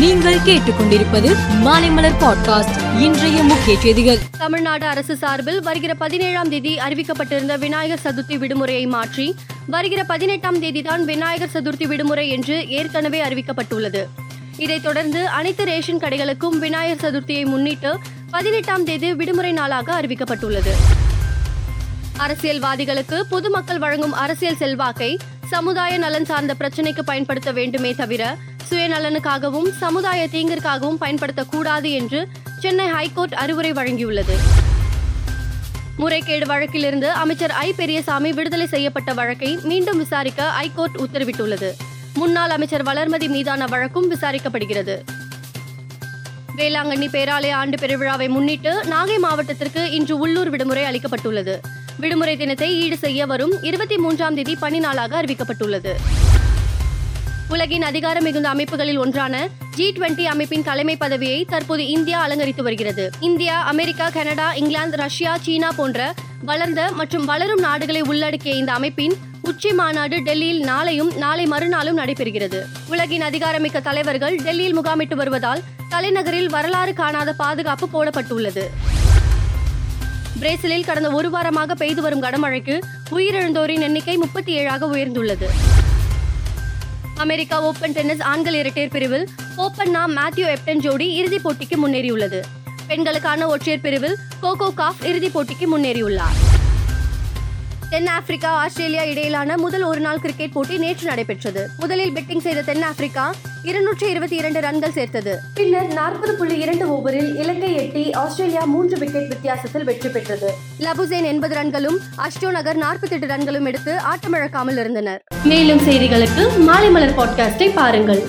நீங்கள் கேட்டுக்கொண்டிருப்பது மாலைமலர் பாட்காஸ்ட். இன்றைய முக்கிய செய்திகள். தமிழ்நாடு அரசு சார்பில் வருகிற பதினேழாம் தேதி அறிவிக்கப்பட்டிருந்த விநாயகர் சதுர்த்தி விடுமுறையை மாற்றி வருகிற பதினெட்டாம் தேதி தான் விநாயகர் சதுர்த்தி விடுமுறை என்று ஏற்கனவே அறிவிக்கப்பட்டுள்ளது. இதைத் தொடர்ந்து அனைத்து ரேஷன் கடைகளுக்கும் விநாயகர் சதுர்த்தியை முன்னிட்டு பதினெட்டாம் தேதி விடுமுறை நாளாக அறிவிக்கப்பட்டுள்ளது. அரசியல்வாதிகளுக்கு பொதுமக்கள் வழங்கும் அரசியல் செல்வாக்கை சமுதாய நலன் சார்ந்த பிரச்சினைக்கு பயன்படுத்த வேண்டுமே தவிர சுயநலனுக்காகவும் சமுதாய தீங்கிற்காகவும் பயன்படுத்தக்கூடாது என்று சென்னை ஹைகோர்ட் அறிவுரை வழங்கியுள்ளது. முறைகேடு வழக்கிலிருந்து அமைச்சர் ஐ. பெரியசாமி விடுதலை செய்யப்பட்ட வழக்கை மீண்டும் விசாரிக்க ஐகோர்ட் உத்தரவிட்டுள்ளது. முன்னாள் அமைச்சர் வளர்மதி மீதான வழக்கும் விசாரிக்கப்படுகிறது. வேளாங்கண்ணி பேராலய ஆண்டு பெருவிழாவை முன்னிட்டு நாகை மாவட்டத்திற்கு இன்று உள்ளூர் விடுமுறை அளிக்கப்பட்டுள்ளது. விடுமுறை தினத்தை ஈடு செய்ய வரும் இருபத்தி மூன்றாம் தேதி பணி நாளாக அறிவிக்கப்பட்டுள்ளது. உலகின் அதிகாரம் மிகுந்த அமைப்புகளில் ஒன்றான ஜி டுவெண்டி அமைப்பின் தலைமை பதவியை தற்போது இந்தியா அலங்கரித்து வருகிறது. India America Canada England Russia சீனா போன்ற வளர்ந்த மற்றும் வளரும் நாடுகளை உள்ளடக்கிய இந்த அமைப்பின் உச்சி மாநாடு டெல்லியில் நாளையும் நாளை மறுநாளும் நடைபெறுகிறது. உலகின் அதிகாரமிக்க தலைவர்கள் டெல்லியில் முகாமிட்டு வருவதால் தலைநகரில் வரலாறு காணாத பாதுகாப்பு போடப்பட்டுள்ளது. பிரேசிலில் கடந்த ஒரு வாரமாக பெய்து வரும் கனமழைக்கு உயிரிழந்தோரின் எண்ணிக்கை முப்பத்தி ஏழாக உயர்ந்துள்ளது. அமெரிக்கா ஓபன் டென்னிஸ் ஆண்கள் இரட்டையர் பிரிவில் ஓபன்னா மேத்யூ எப்டன் ஜோடி இறுதிப் போட்டிக்கு முன்னேறியுள்ளது. பெண்களுக்கான ஒற்றையர் பிரிவில் கோகோ காஃப் இறுதிப் போட்டிக்கு முன்னேறியுள்ளார். தென்னாப்பிரிக்கா ஆஸ்திரேலியா இடையிலான முதல் ஒருநாள் கிரிக்கெட் போட்டி நேற்று நடைபெற்றது. முதலில் பெட்டிங் செய்த தென்னாப்பிரிக்கா இருநூற்றி இருபத்தி இரண்டு ரன்கள் சேர்த்தது. பின்னர் நாற்பது புள்ளி இரண்டு ஓவரில் இலக்கை எட்டி ஆஸ்திரேலியா மூன்று விக்கெட் வித்தியாசத்தில் வெற்றி பெற்றது. லபுசேன் எண்பது ரன்களும் அஷ்டோ நகர் நாற்பத்தி எட்டு ரன்களும் எடுத்து ஆட்டமிழக்காமல் இருந்தனர். மேலும் செய்திகளுக்கு மாலை மலர் பாட்காஸ்டை பாருங்கள்.